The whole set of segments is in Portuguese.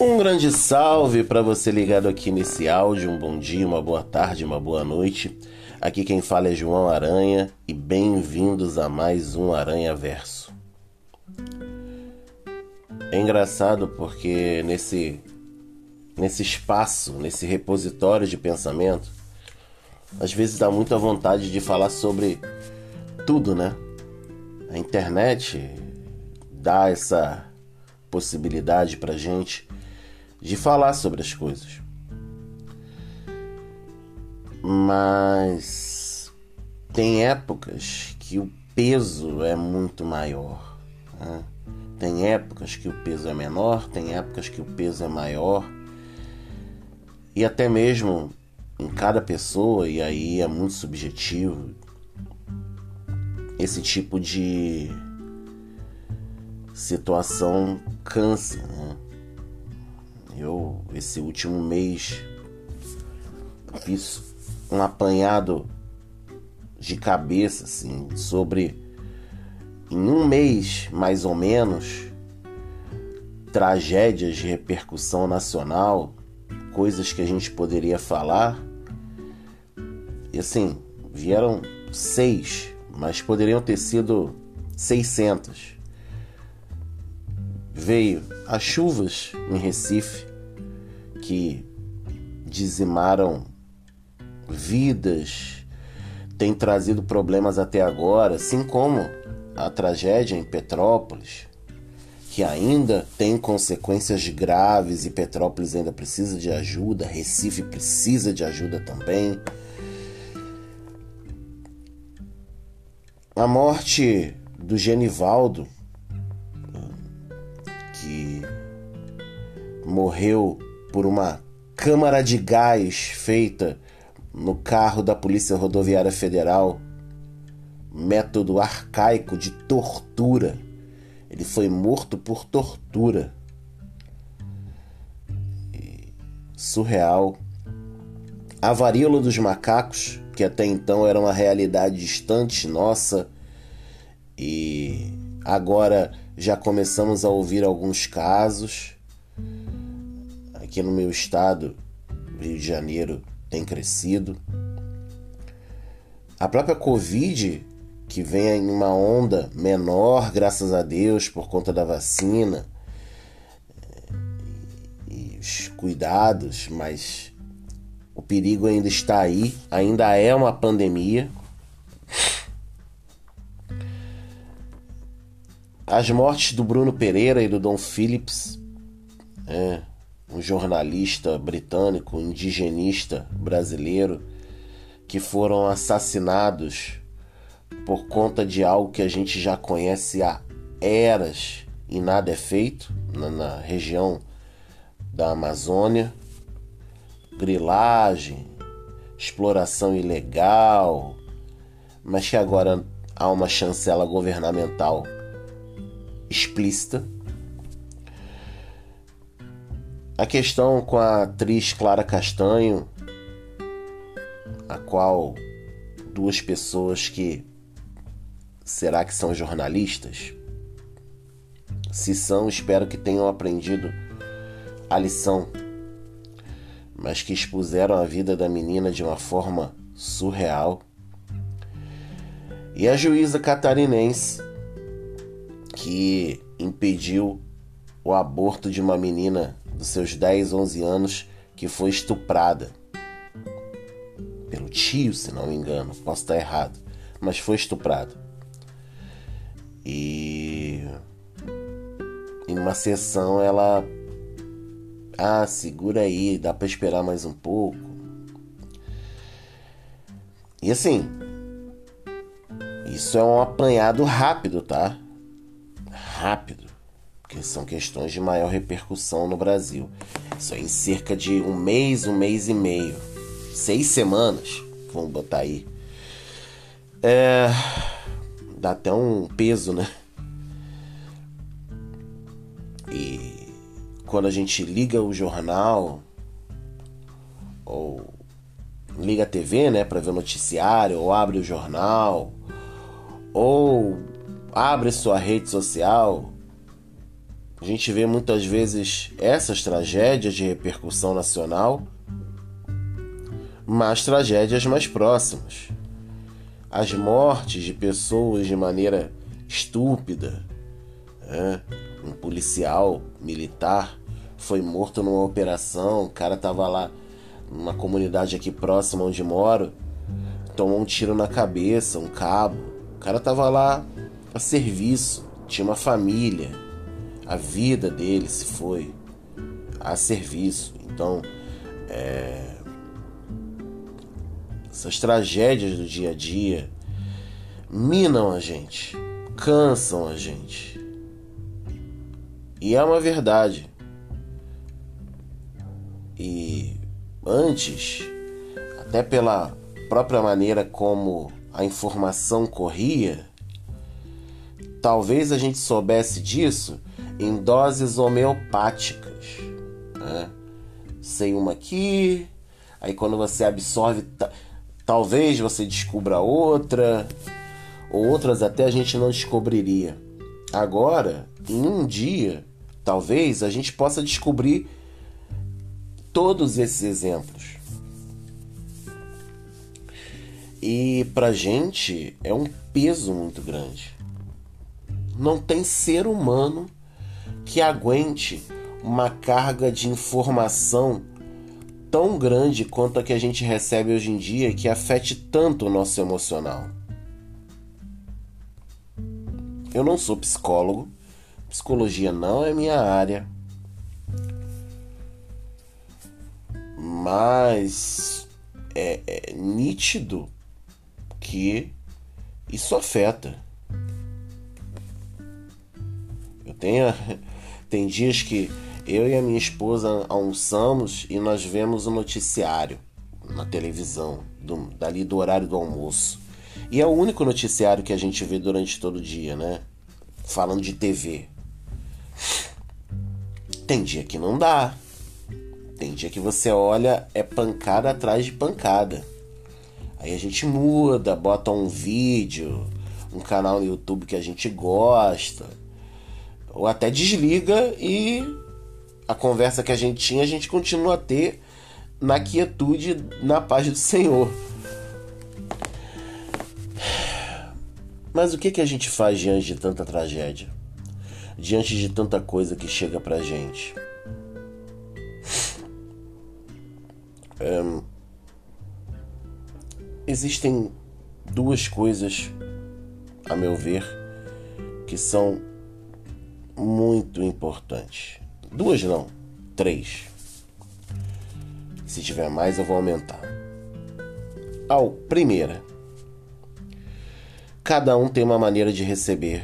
Um grande salve para você ligado aqui nesse áudio. Um bom dia, uma boa tarde, uma boa noite. Aqui quem fala é João Aranha e bem-vindos a mais um Aranha Verso. É engraçado porque nesse nesse espaço, nesse repositório de pensamento, às vezes dá muita vontade de falar sobre tudo, né? A internet dá essa possibilidade pra gente de falar sobre as coisas. Mas tem épocas que o peso é muito maior. Né? Tem épocas que o peso é menor, tem épocas que o peso é maior. E até mesmo em cada pessoa, e aí é muito subjetivo, esse tipo de situação cansa, né? Esse último mês, fiz um apanhado de cabeça, assim, sobre, em um mês mais ou menos, tragédias de repercussão nacional, coisas que a gente poderia falar. E assim, vieram seis, mas poderiam ter sido 600. Veio as chuvas em Recife, que dizimaram vidas, tem trazido problemas até agora, assim como a tragédia em Petrópolis, que ainda tem consequências graves e Petrópolis ainda precisa de ajuda, Recife precisa de ajuda também. A morte do Genivaldo, que morreu por uma câmara de gás feita no carro da Polícia Rodoviária Federal, método arcaico de tortura. Ele foi morto por tortura. E surreal. A varíola dos macacos, que até então era uma realidade distante nossa, e agora já começamos a ouvir alguns casos aqui no meu estado, Rio de Janeiro, tem crescido. A própria Covid, que vem em uma onda menor, graças a Deus, por conta da vacina e os cuidados, mas o perigo ainda está aí, ainda é uma pandemia. As mortes do Bruno Pereira e do Dom Phillips, é, um jornalista britânico, indigenista brasileiro, que foram assassinados por conta de algo que a gente já conhece há eras e nada é feito na, na região da Amazônia. Grilagem, exploração ilegal, mas que agora há uma chancela governamental explícita a questão com a atriz Clara Castanho, a qual duas pessoas que será que são jornalistas? Se são, espero que tenham aprendido a lição, mas que expuseram a vida da menina de uma forma surreal. E a juíza catarinense que impediu o aborto de uma menina dos seus 10, 11 anos que foi estuprada pelo tio, se não me engano, posso estar errado, mas foi estuprada. E em uma sessão ela ah, segura aí, dá para esperar mais um pouco. E assim, isso é um apanhado rápido, tá? Rápido que são questões de maior repercussão no Brasil. Isso em cerca de um mês, um mês e meio, seis semanas, vamos botar aí. É, dá até um peso, né? E quando a gente liga o jornal ou liga a TV, né, para ver o noticiário, ou abre o jornal, ou abre sua rede social, A gente vê muitas vezes essas tragédias de repercussão nacional, mas tragédias mais próximas. As mortes de pessoas de maneira estúpida. Né? Um policial militar foi morto numa operação, o cara tava lá numa comunidade aqui próxima onde moro, tomou um tiro na cabeça, um cabo. O cara tava lá a serviço, tinha uma família a vida dele se foi a serviço. Então, é, essas tragédias do dia a dia minam a gente, cansam a gente. E é uma verdade. E antes, até pela própria maneira como a informação corria, talvez a gente soubesse disso em doses homeopáticas. Né? Sem uma aqui, aí quando você absorve, talvez você descubra outra, ou outras até a gente não descobriria. Agora, em um dia, talvez a gente possa descobrir todos esses exemplos. E pra gente é um peso muito grande. Não tem ser humano que aguente uma carga de informação tão grande quanto a que a gente recebe hoje em dia que afete tanto o nosso emocional. Eu não sou psicólogo, psicologia não é minha área, mas é, é nítido que isso afeta. Tenho tem dias que eu e a minha esposa almoçamos e nós vemos o noticiário na televisão, do, dali do horário do almoço. E é o único noticiário que a gente vê durante todo o dia, né? Falando de TV. Tem dia que não dá. Tem dia que você olha, é pancada atrás de pancada. Aí a gente muda, bota um vídeo, um canal no YouTube que a gente gosta ou até desliga e a conversa que a gente tinha a gente continua a ter na quietude, na paz do Senhor. Mas o que, que a gente faz diante de tanta tragédia? Diante de tanta coisa que chega pra gente? Existem duas coisas, a meu ver, que são muito importante. Duas não, três. Se tiver mais, eu vou aumentar. Ao primeira, cada um tem uma maneira de receber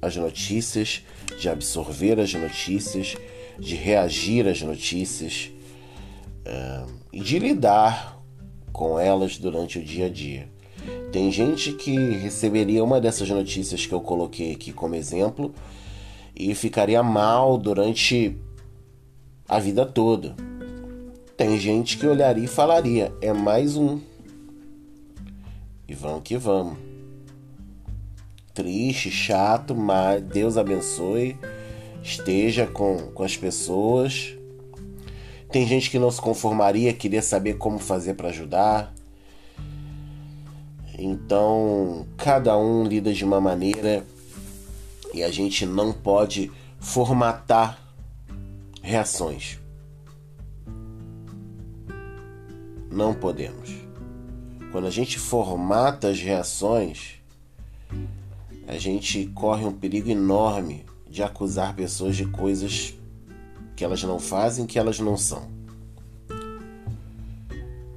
as notícias, de absorver as notícias, de reagir às notícias uh, e de lidar com elas durante o dia a dia. Tem gente que receberia uma dessas notícias que eu coloquei aqui como exemplo e ficaria mal durante a vida toda. Tem gente que olharia e falaria: é mais um. E vamos que vamos. Triste, chato, mas Deus abençoe. Esteja com, com as pessoas. Tem gente que não se conformaria, queria saber como fazer para ajudar. Então, cada um lida de uma maneira e a gente não pode formatar reações. Não podemos. Quando a gente formata as reações, a gente corre um perigo enorme de acusar pessoas de coisas que elas não fazem, que elas não são.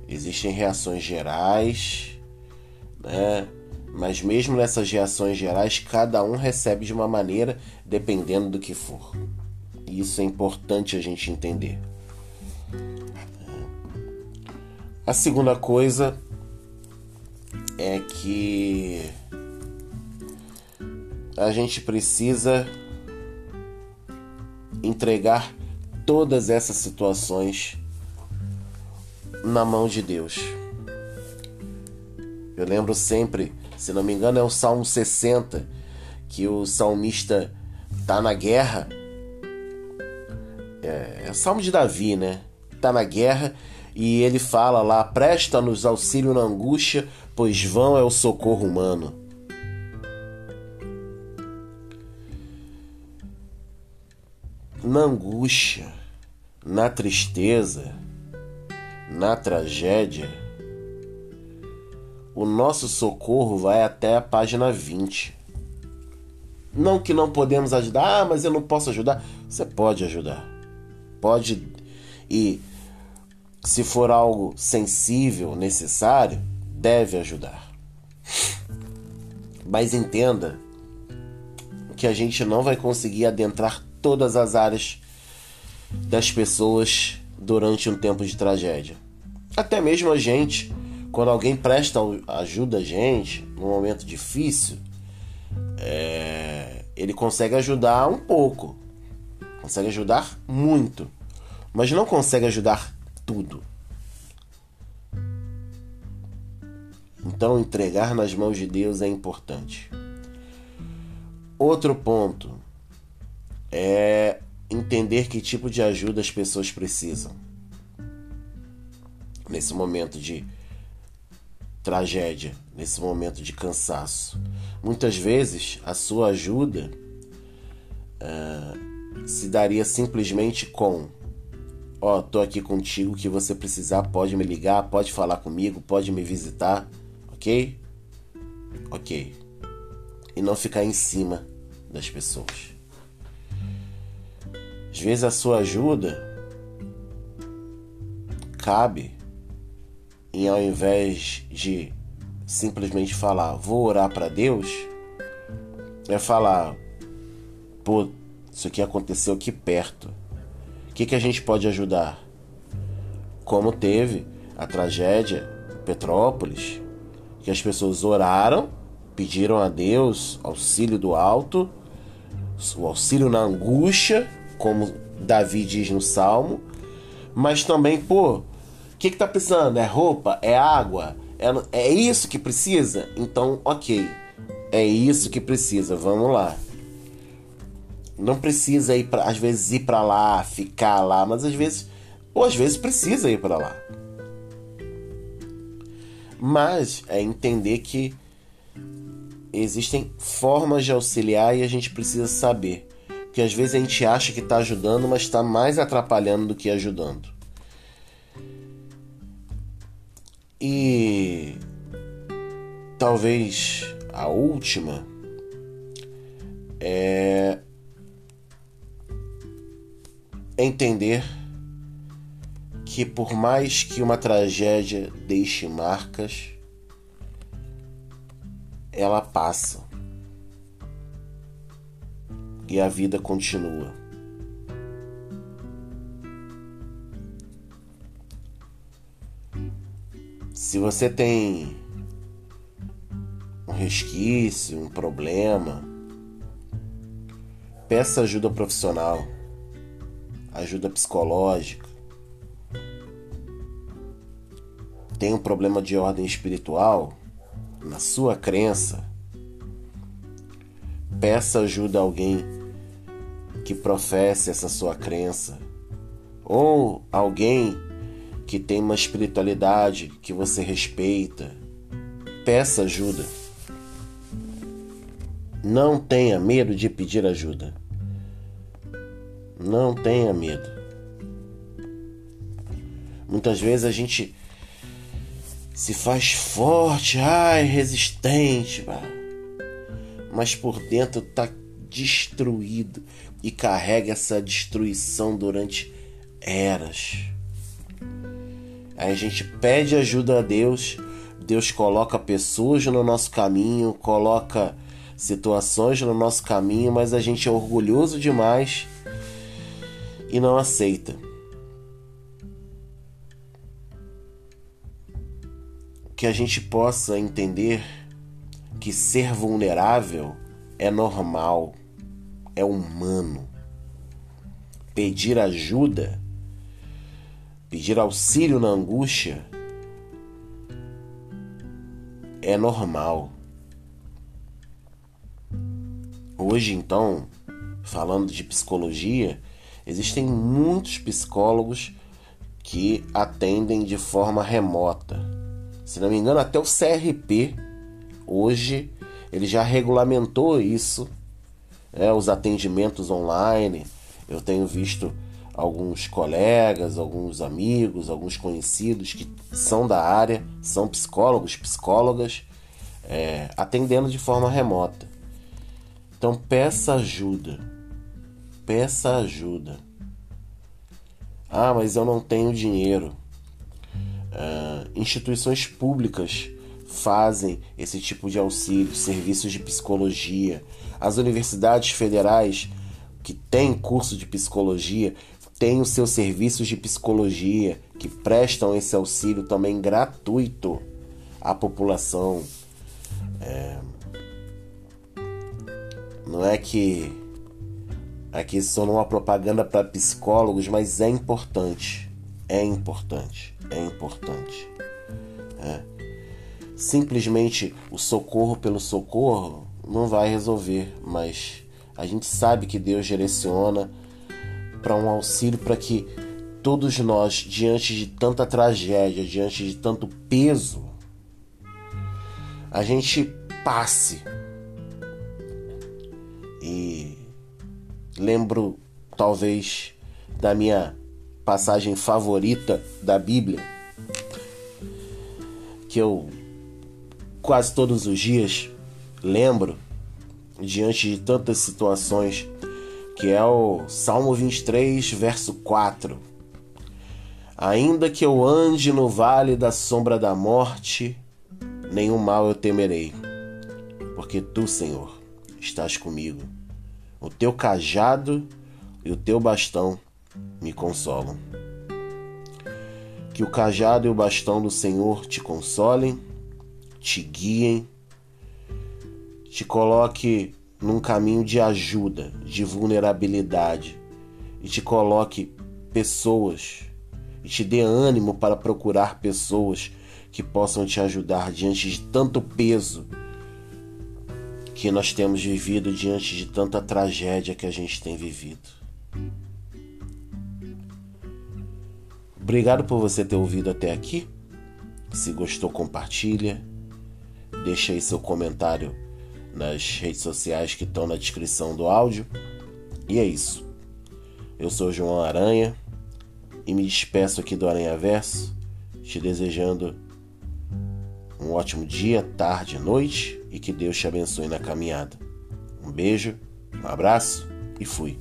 Existem reações gerais, né? Mas mesmo nessas reações gerais, cada um recebe de uma maneira dependendo do que for. E isso é importante a gente entender. A segunda coisa é que a gente precisa entregar todas essas situações na mão de Deus. Eu lembro sempre se não me engano, é o Salmo 60, que o salmista está na guerra É, é o Salmo de Davi, né? Tá na guerra e ele fala lá: presta-nos auxílio na angústia, pois vão é o socorro humano. Na angústia, na tristeza, na tragédia, o nosso socorro vai até a página 20. Não que não podemos ajudar, ah, mas eu não posso ajudar. Você pode ajudar. Pode. E se for algo sensível, necessário, deve ajudar. Mas entenda que a gente não vai conseguir adentrar todas as áreas das pessoas durante um tempo de tragédia. Até mesmo a gente, quando alguém presta ajuda a gente num momento difícil, é, ele consegue ajudar um pouco, consegue ajudar muito, mas não consegue ajudar tudo. Então, entregar nas mãos de Deus é importante. Outro ponto é entender que tipo de ajuda as pessoas precisam. Nesse momento de tragédia, nesse momento de cansaço. Muitas vezes a sua ajuda uh, se daria simplesmente com: Ó, oh, tô aqui contigo, que você precisar, pode me ligar, pode falar comigo, pode me visitar, ok? Ok. E não ficar em cima das pessoas. Às vezes a sua ajuda cabe em ao invés de simplesmente falar vou orar para Deus, é falar pô, isso aqui aconteceu aqui perto. O que, que a gente pode ajudar? Como teve a tragédia Petrópolis, que as pessoas oraram, pediram a Deus auxílio do alto, o auxílio na angústia como Davi diz no Salmo, mas também, pô, que, que tá precisando? É roupa? É água? É, é isso que precisa? Então, ok. É isso que precisa, vamos lá. Não precisa ir às vezes ir para lá, ficar lá, mas às vezes, ou às vezes precisa ir para lá. Mas é entender que existem formas de auxiliar e a gente precisa saber que às vezes a gente acha que está ajudando, mas está mais atrapalhando do que ajudando. E talvez a última é entender que por mais que uma tragédia deixe marcas, ela passa e a vida continua. Se você tem um resquício, um problema, peça ajuda profissional, ajuda psicológica. Tem um problema de ordem espiritual na sua crença, peça ajuda a alguém que professe essa sua crença, ou alguém que tem uma espiritualidade que você respeita, peça ajuda. Não tenha medo de pedir ajuda. Não tenha medo. Muitas vezes a gente se faz forte, ai, resistente, mas por dentro tá destruído e carrega essa destruição durante eras. A gente pede ajuda a Deus, Deus coloca pessoas no nosso caminho, coloca situações no nosso caminho, mas a gente é orgulhoso demais e não aceita. Que a gente possa entender que ser vulnerável é normal é humano. Pedir ajuda, pedir auxílio na angústia é normal. Hoje, então, falando de psicologia, Existem muitos psicólogos que atendem de forma remota. Se não me engano, até o CRP hoje ele já regulamentou isso, né, os atendimentos online. Eu tenho visto alguns colegas, alguns amigos, alguns conhecidos que são da área, são psicólogos, psicólogas, é, atendendo de forma remota. Então peça ajuda, peça ajuda. Ah, mas eu não tenho dinheiro. Uh, instituições públicas fazem esse tipo de auxílio, serviços de psicologia. As universidades federais que têm curso de psicologia têm os seus serviços de psicologia que prestam esse auxílio também gratuito à população. É... Não é que aqui não é uma propaganda para psicólogos, mas é importante. É importante. É importante. É. Simplesmente o socorro pelo socorro não vai resolver, mas a gente sabe que Deus direciona para um auxílio para que todos nós, diante de tanta tragédia, diante de tanto peso, a gente passe. E lembro talvez da minha passagem favorita da Bíblia, que eu quase todos os dias lembro diante de tantas situações que é o Salmo 23, verso 4. Ainda que eu ande no vale da sombra da morte, nenhum mal eu temerei, porque tu, Senhor, estás comigo. O teu cajado e o teu bastão me consolam. Que o cajado e o bastão do Senhor te consolem, te guiem, te coloque num caminho de ajuda, de vulnerabilidade e te coloque pessoas e te dê ânimo para procurar pessoas que possam te ajudar diante de tanto peso que nós temos vivido, diante de tanta tragédia que a gente tem vivido. Obrigado por você ter ouvido até aqui. Se gostou, compartilha. Deixa aí seu comentário nas redes sociais que estão na descrição do áudio. E é isso. Eu sou João Aranha e me despeço aqui do Aranha Verso, te desejando um ótimo dia, tarde, noite e que Deus te abençoe na caminhada. Um beijo, um abraço e fui.